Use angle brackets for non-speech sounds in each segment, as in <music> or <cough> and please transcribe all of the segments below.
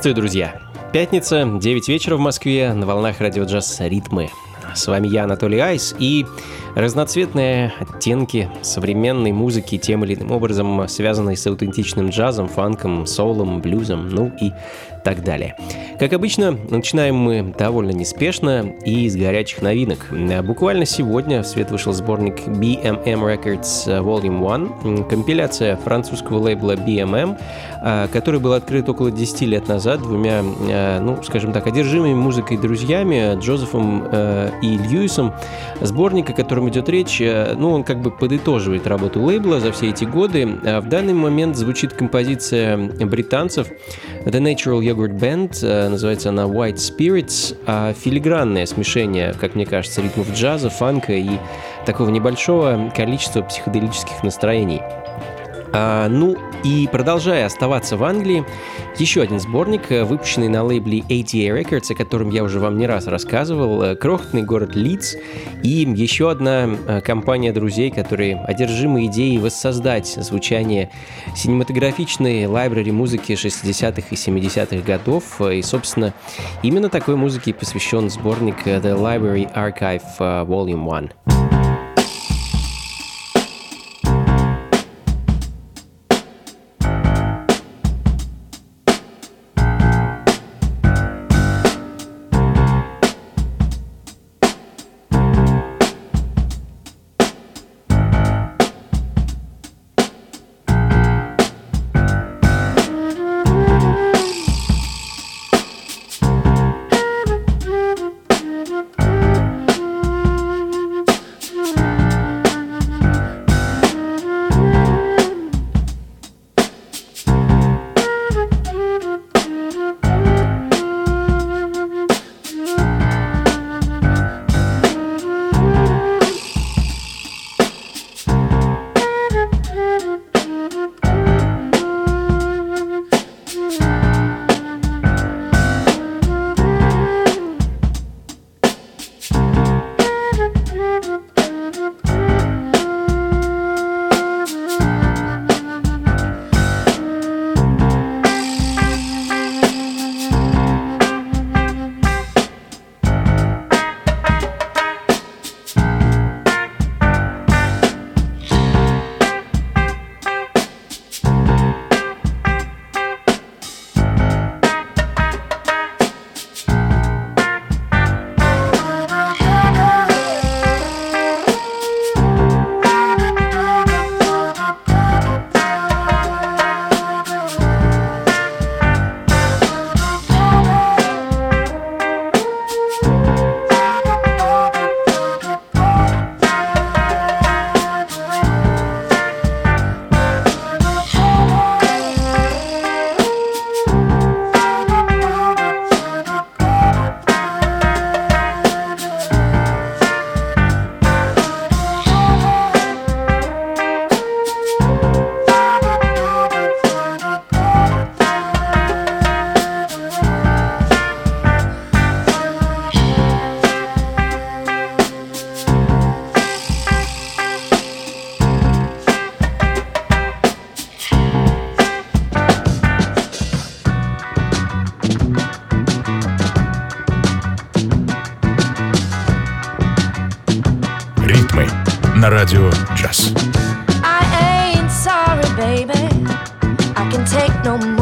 Приветствую, друзья! Пятница, 9 вечера в Москве, на волнах радио джаз «Ритмы». С вами я, Анатолий Айс, и разноцветные оттенки современной музыки, тем или иным образом связанные с аутентичным джазом, фанком, соулом, блюзом, ну и так далее. Как обычно, начинаем мы довольно неспешно и из горячих новинок. Буквально сегодня в свет вышел сборник BMM Records Volume 1, компиляция французского лейбла BMM, а, который был открыт около 10 лет назад двумя, а, ну, скажем так, одержимыми музыкой друзьями Джозефом а, и Льюисом. Сборник, о котором идет речь, ну, он как бы подытоживает работу лейбла за все эти годы. В данный момент звучит композиция британцев The Natural Yogurt Band, называется она White Spirits, а филигранное смешение, как мне кажется, ритмов джаза, фанка и такого небольшого количества психоделических настроений. А, ну и продолжая оставаться в Англии, еще один сборник, э, выпущенный на лейбле ATA Records, о котором я уже вам не раз рассказывал, э, крохотный город Лидс, и еще одна э, компания друзей, которые одержимы идеей воссоздать звучание синематографичной лайбрари музыки 60-х и 70-х годов, и, собственно, именно такой музыке посвящен сборник The Library Archive Volume 1. радио «Джаз». I ain't sorry, baby. I can take no more.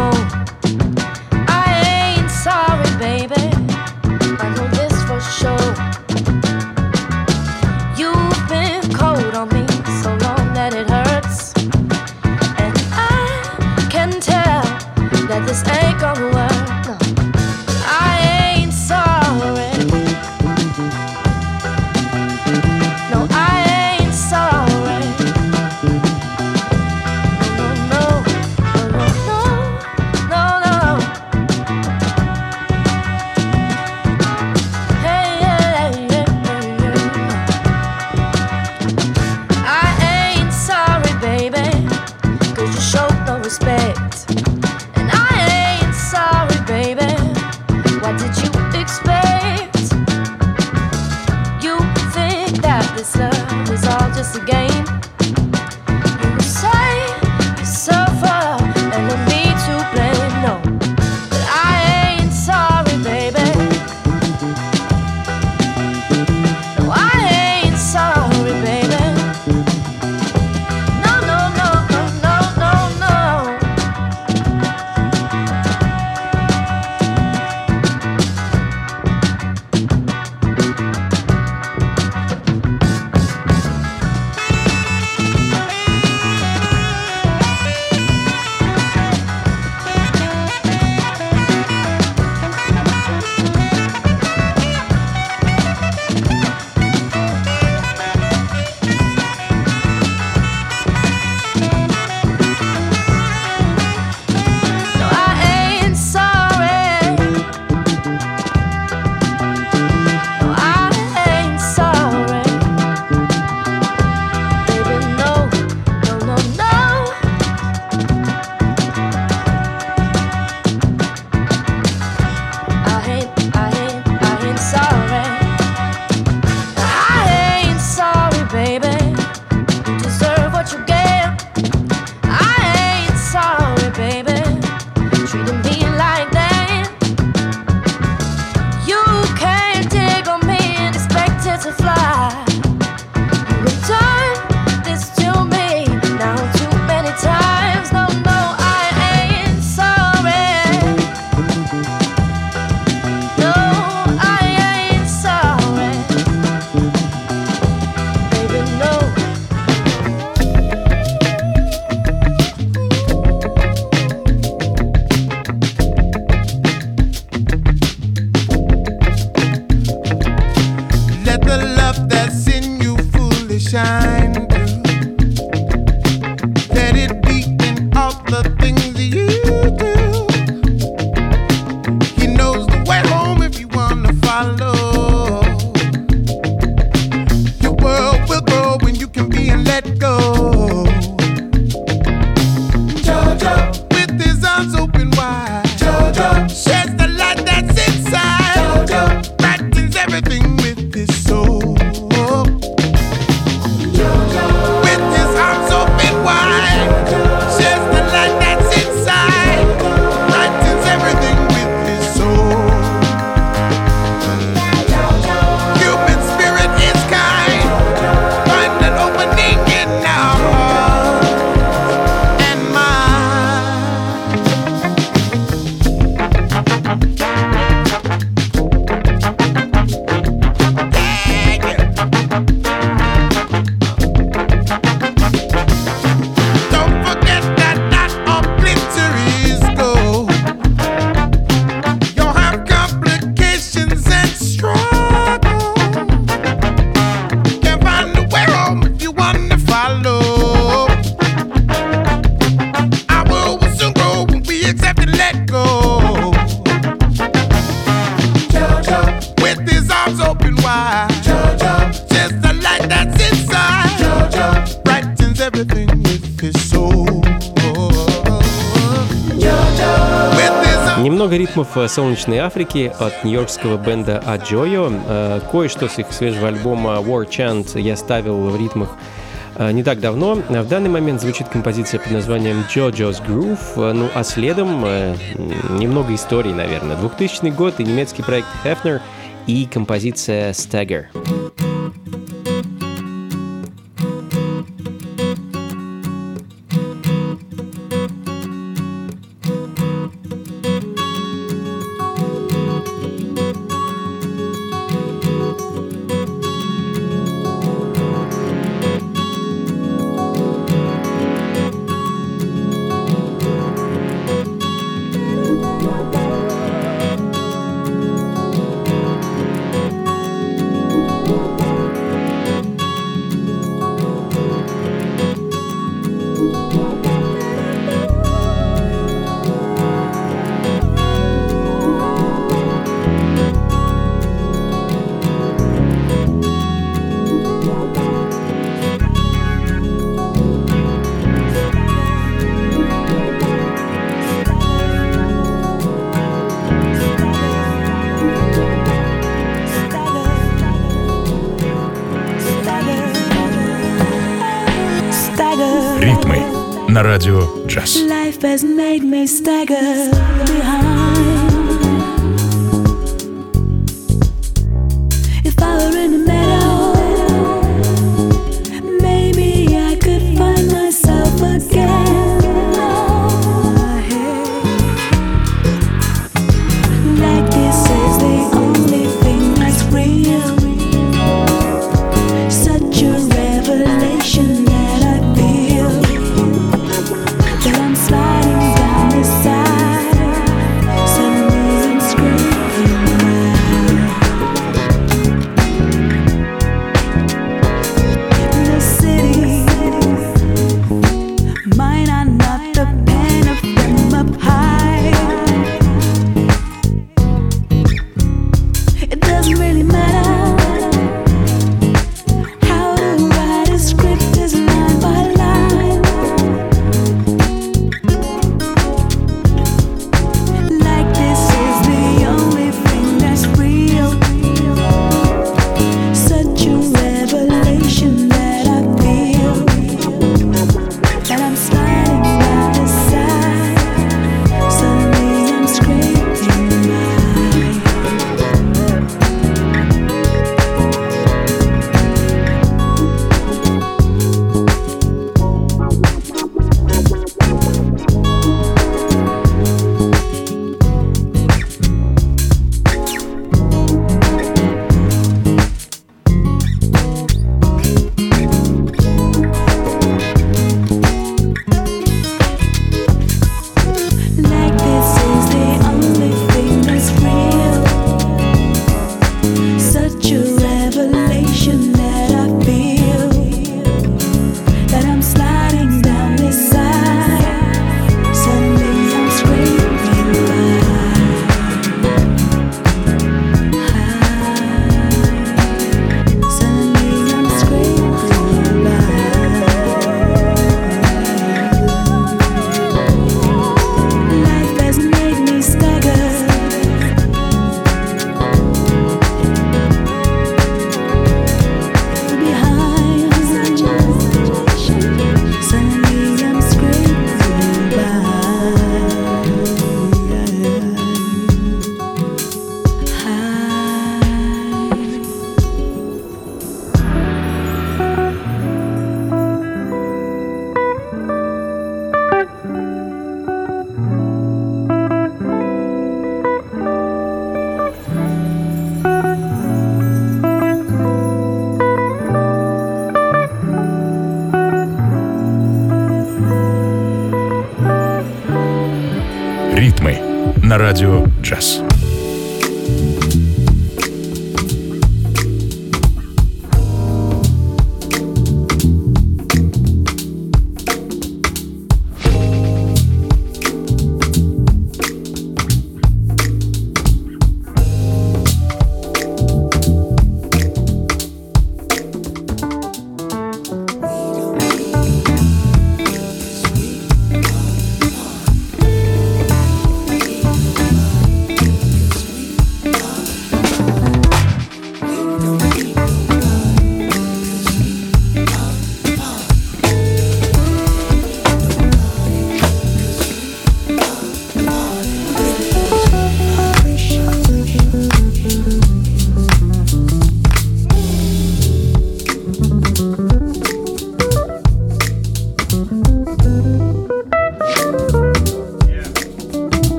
музыкантов э, солнечной Африки от нью-йоркского бенда Аджойо. Э, кое-что с их свежего альбома War Chant я ставил в ритмах э, не так давно. А в данный момент звучит композиция под названием «Jojo's Groove», ну а следом немного истории, наверное. 2000 год и немецкий проект «Hefner» и композиция «Stagger». Chess. Life has made me stagger behind.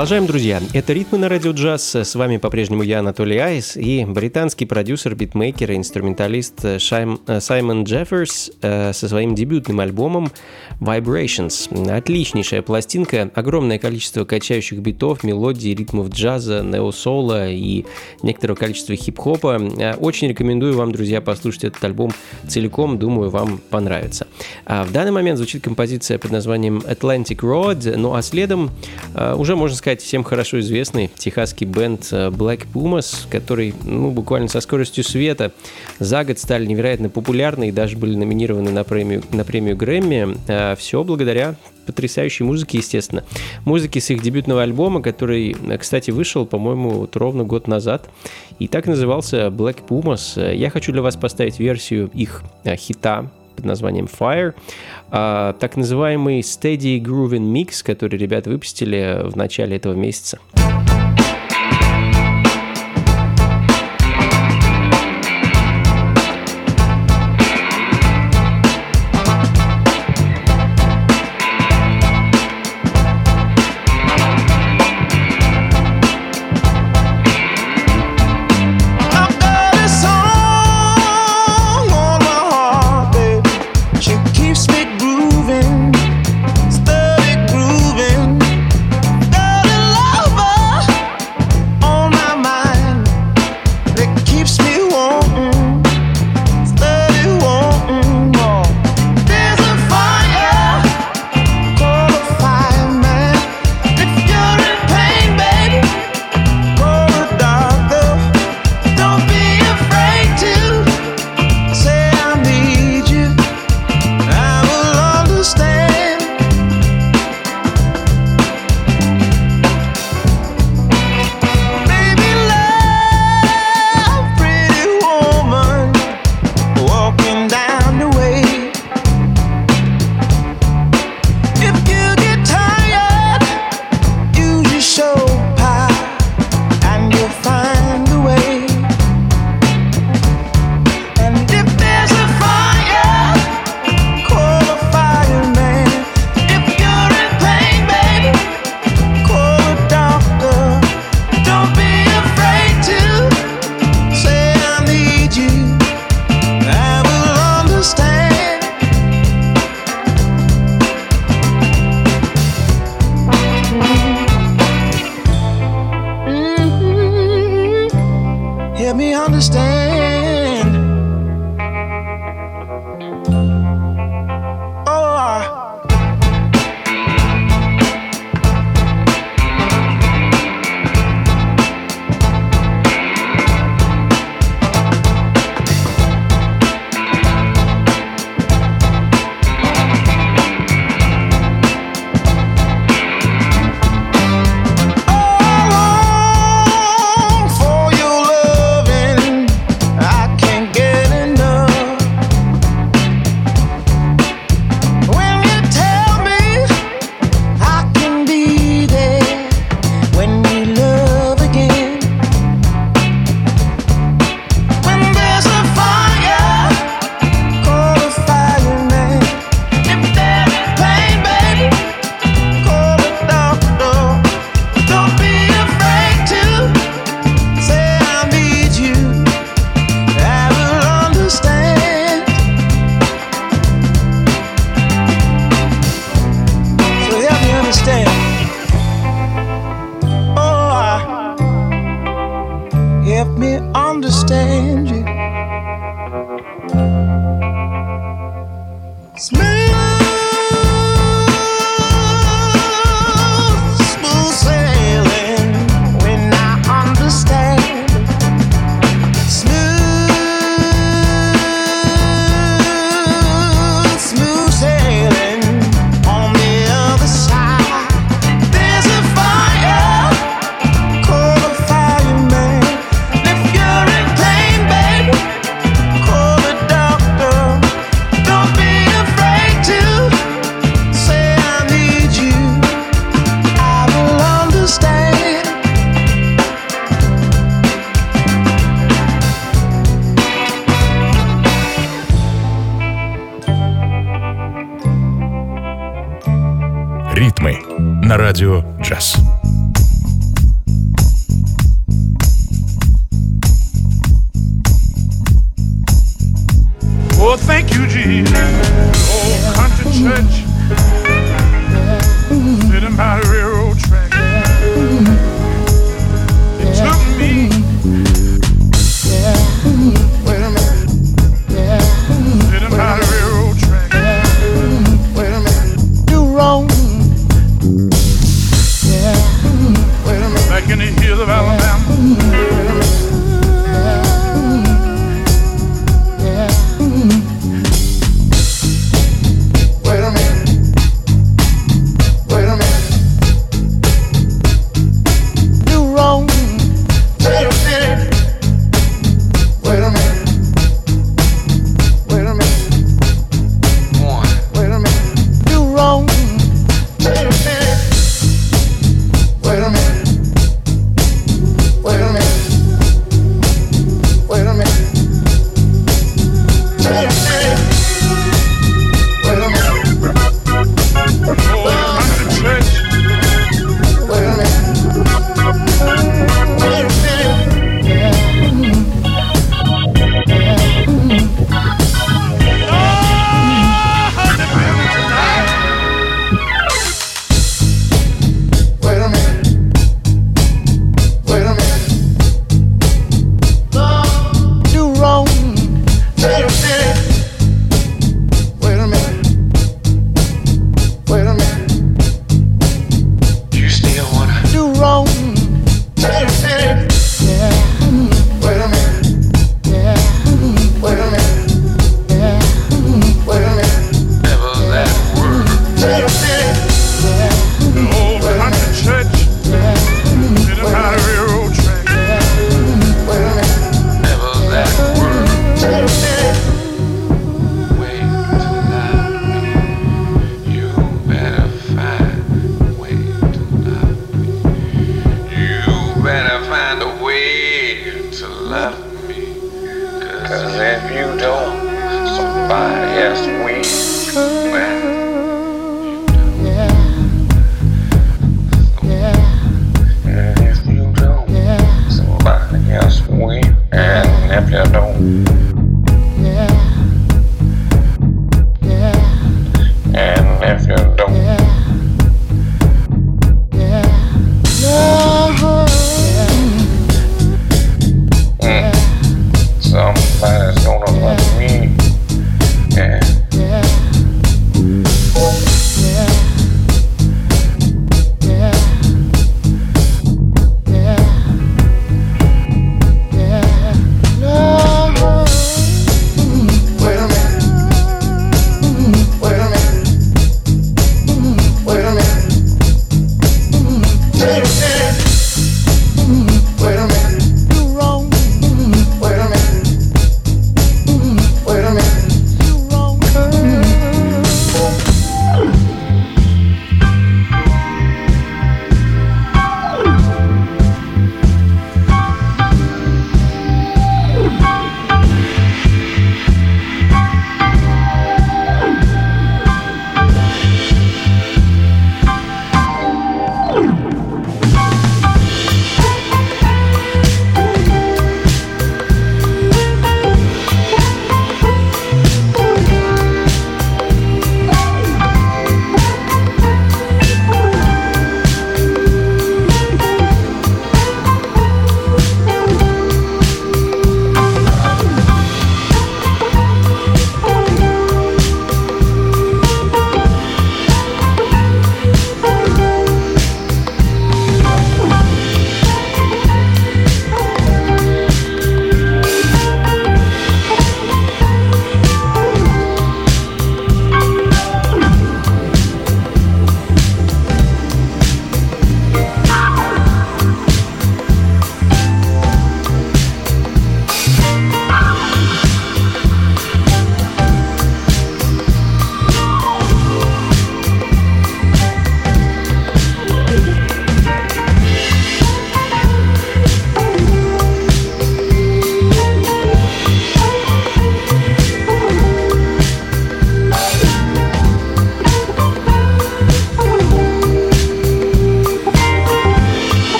Продолжаем, друзья. Это «Ритмы на радио джаз». С вами по-прежнему я, Анатолий Айс, и британский продюсер, битмейкер и инструменталист Шайм- э, Саймон Джефферс э, со своим дебютным альбомом Vibrations. Отличнейшая пластинка, огромное количество качающих битов, мелодий, ритмов джаза, нео-соло и некоторого количества хип-хопа. Э, Очень рекомендую вам, друзья, послушать этот альбом целиком, думаю, вам понравится. А в данный момент звучит композиция под названием Atlantic Road, ну а следом э, уже, можно сказать, всем хорошо известный техасский бенд э, Black Pumas, который, ну, буквально со скоростью света за год стали невероятно популярны и даже были номинированы на премию, на премию Грэмми. Все благодаря потрясающей музыке, естественно. Музыки с их дебютного альбома, который, кстати, вышел, по-моему, вот ровно год назад. И так назывался Black Pumas. Я хочу для вас поставить версию их э, хита под названием Fire, а, так называемый Steady Grooving Mix, который ребята выпустили в начале этого месяца.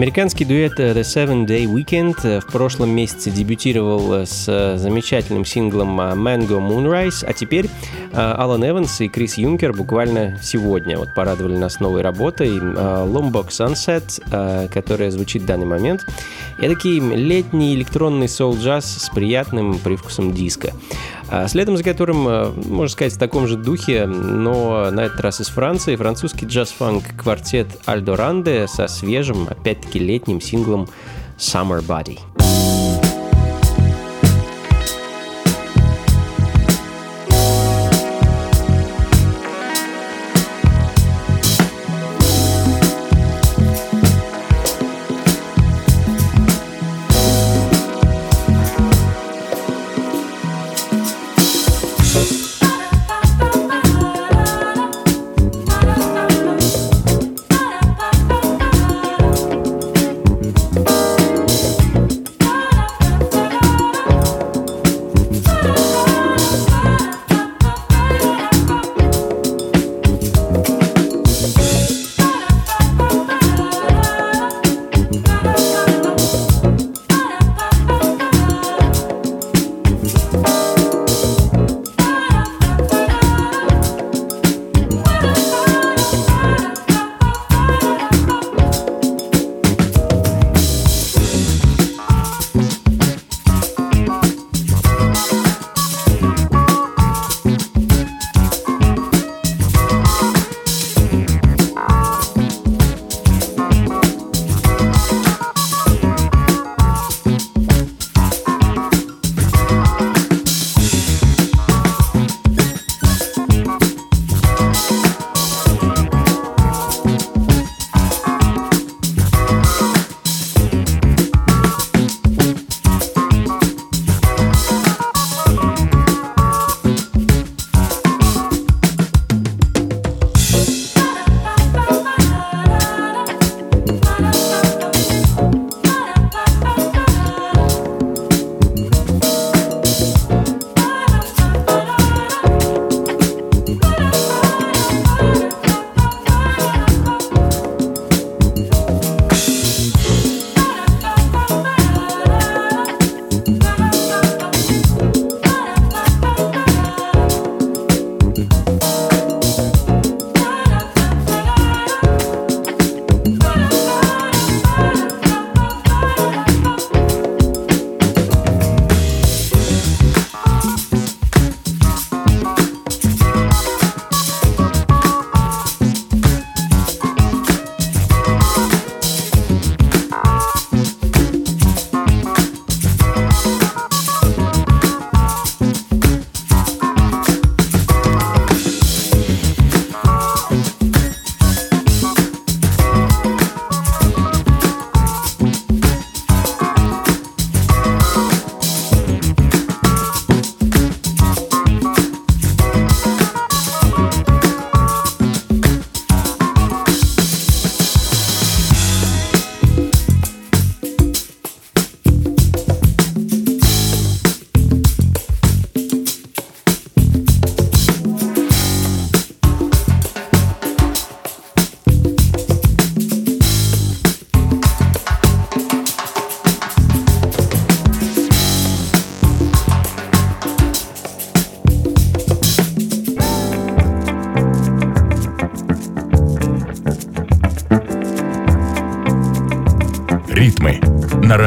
Американский дуэт э, The Seven Day Weekend э, в прошлом месяце дебютировал э, с замечательным синглом Mango Moonrise, а теперь Алан Эванс и Крис Юнкер буквально сегодня вот порадовали нас новой работой Lombok Sunset, которая звучит в данный момент. Эдакий летний электронный соул-джаз с приятным привкусом диска. А следом за которым, можно сказать, в таком же духе, но на этот раз из Франции, французский джаз-фанк квартет Альдо Ранде со свежим, опять-таки летним синглом Summer Body.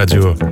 На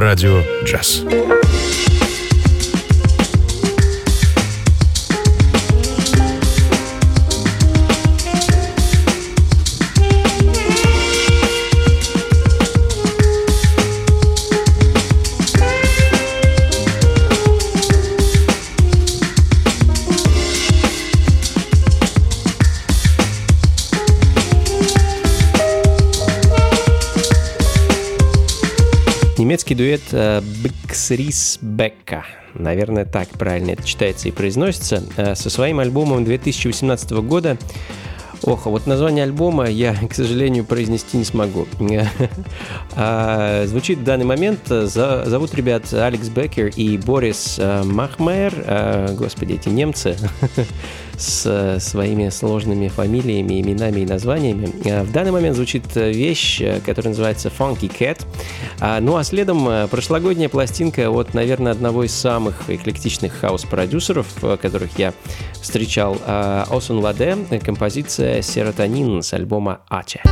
радио джаз. Немецкий дуэт э, Биксрис Бекка, наверное, так правильно это читается и произносится, э, со своим альбомом 2018 года. Ох, а вот название альбома я, <laughs> к сожалению, произнести не смогу. <laughs> А, Звучит в данный момент. За- Зовут ребят Алекс Беккер и Борис э, Махмайер. Э, Господи, эти немцы <laughs> с э, своими сложными фамилиями, именами и названиями. Э, В данный момент звучит э, вещь, которая называется Funky Cat. А, Ну а следом прошлогодняя пластинка от, наверное, одного из самых эклектичных хаос-продюсеров, которых я встречал, э, Осун Ладе, композиция «Серотонин» с альбома «Аче».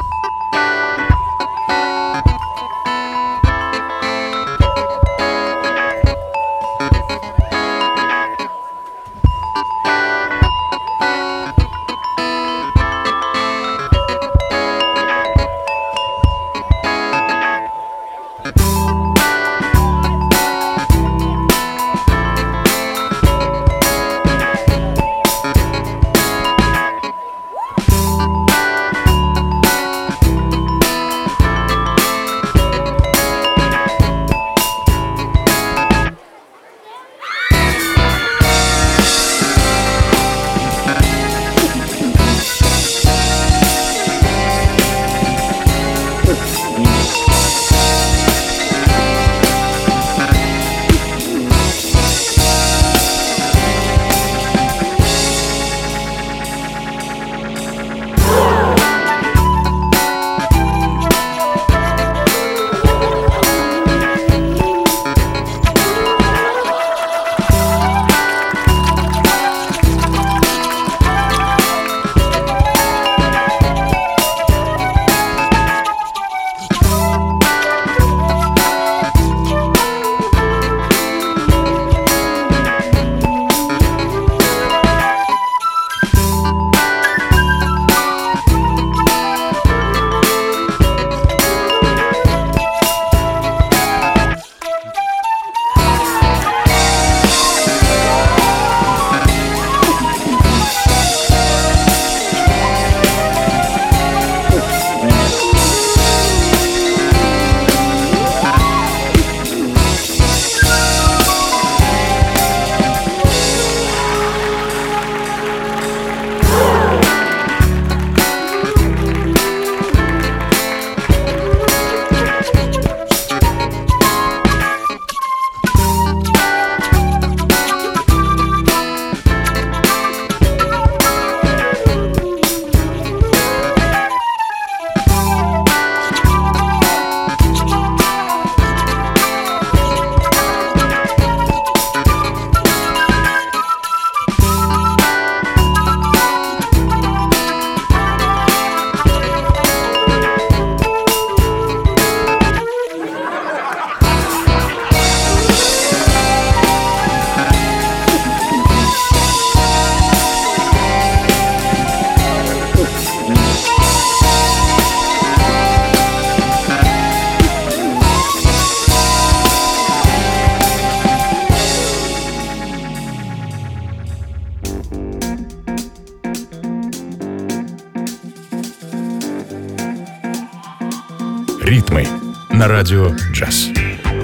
на радио джаз.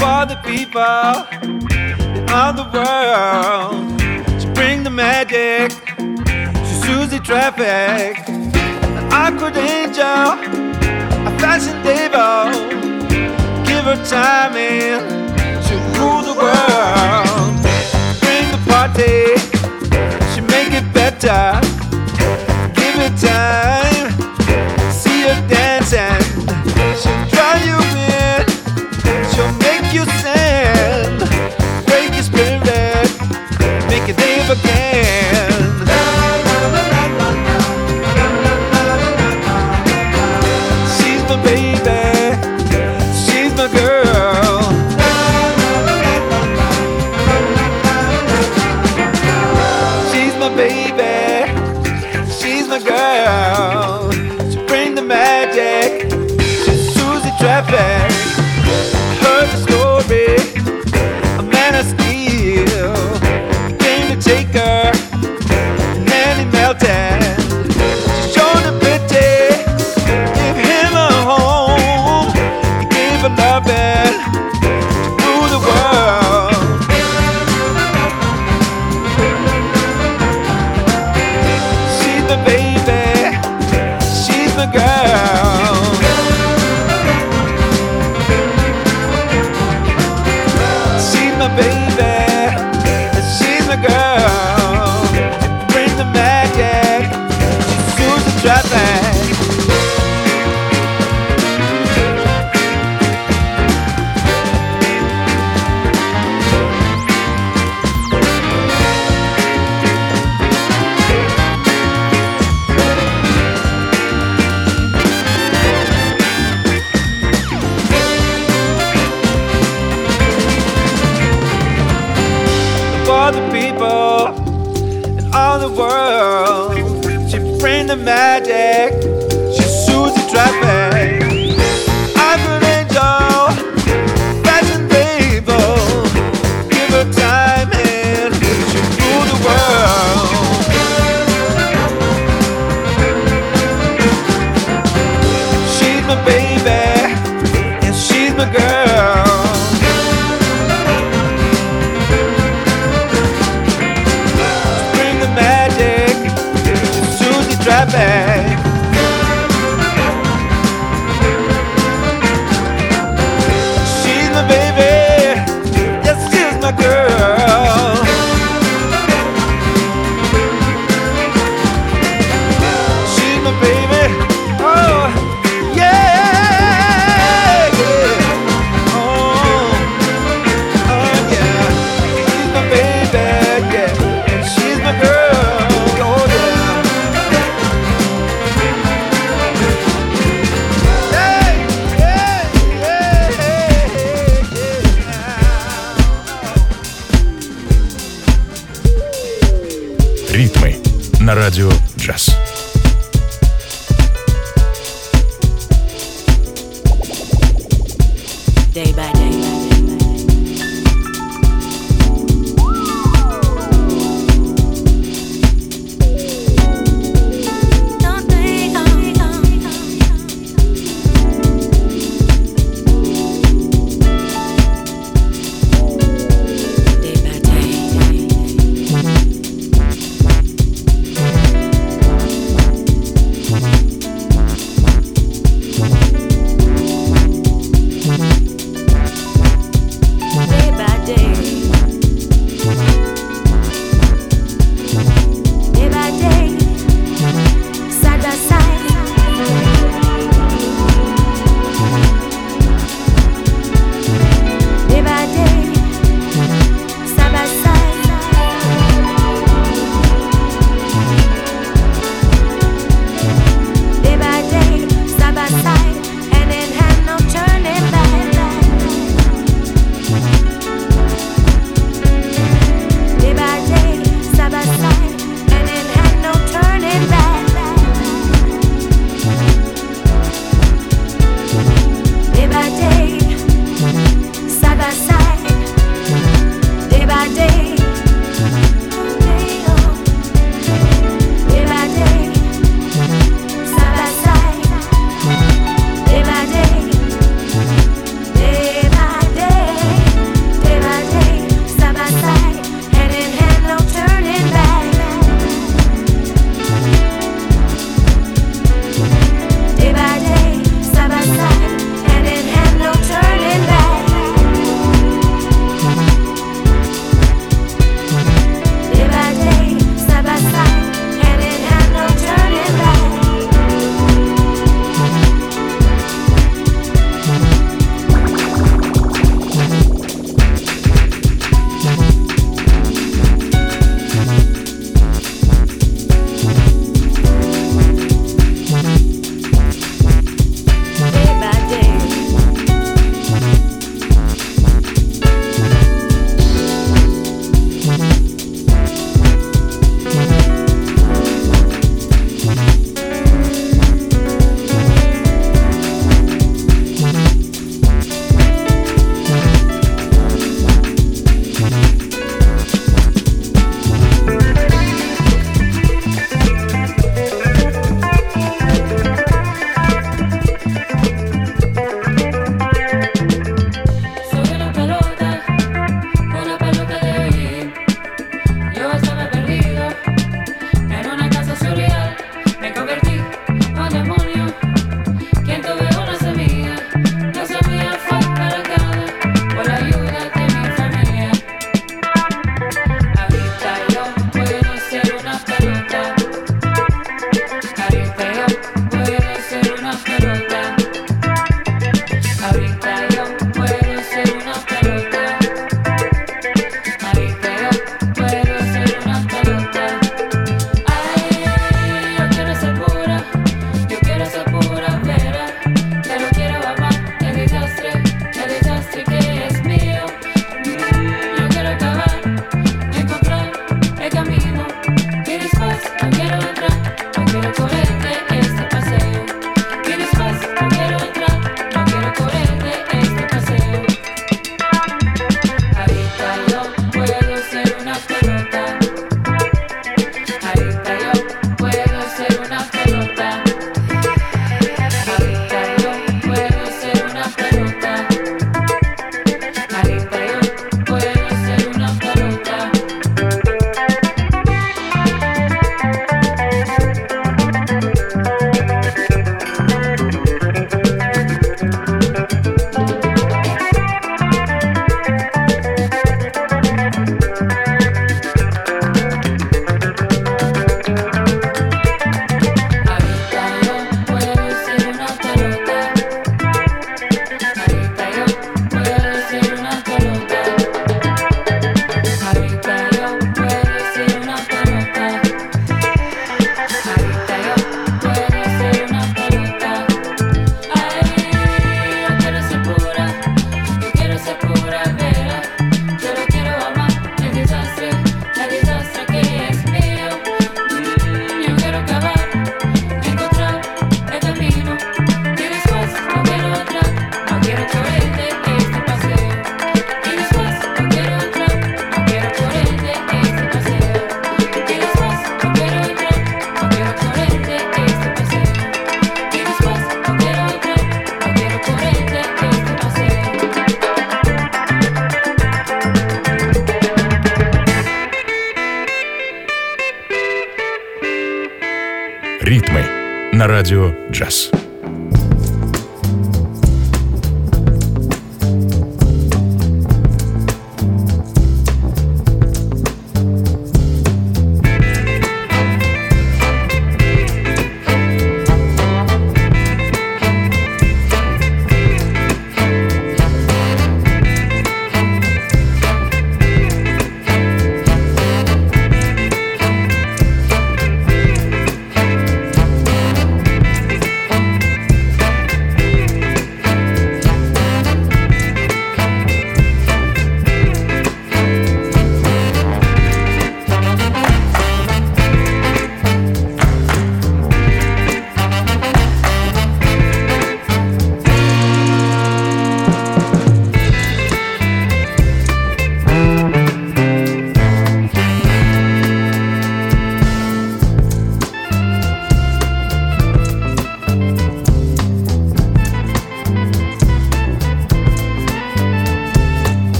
for the people of the world. She bring the magic, she soothes the traffic. An awkward angel, a fashion diva. Give her time and she'll rule the world. Bring the party, she make it better. shut.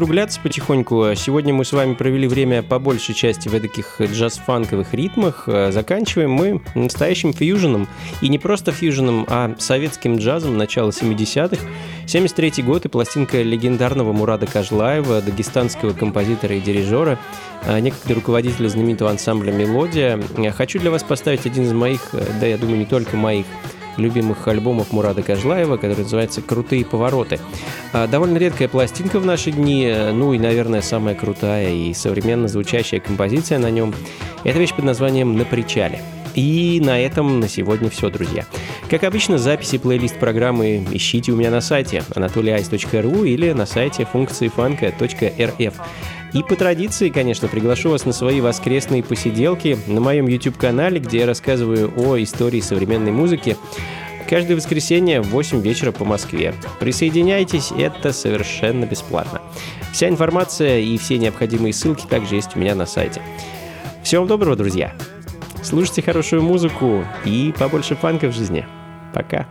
Закругляться потихоньку. Сегодня мы с вами провели время по большей части в таких джаз-фанковых ритмах. Э, Заканчиваем мы настоящим фьюженом. И не просто фьюженом, а советским джазом начала 70-х. 73 год и пластинка легендарного Мурада Кажлаева, дагестанского композитора и дирижера, э, некогда руководителя знаменитого ансамбля «Мелодия». Э, Хочу для вас поставить один из моих, э, да я думаю, не только моих, любимых альбомов Мурада Кажлаева, который называется «Крутые повороты». А, Довольно редкая пластинка в наши дни, э, ну и, наверное, самая крутая и современно звучащая композиция на нем. Это вещь под названием «На причале». И на этом на сегодня все, друзья. Как обычно, записи плейлист программы ищите у меня на сайте anatolyice.ru или на сайте функции фанка.рф. И по традиции, конечно, приглашу вас на свои воскресные посиделки на моем YouTube-канале, где я рассказываю о истории современной музыки. Каждое воскресенье в 8 вечера по Москве. Присоединяйтесь, это совершенно бесплатно. Вся информация и все необходимые ссылки также есть у меня на сайте. Всего вам доброго, друзья! Слушайте хорошую музыку и побольше фанка в жизни. Пока!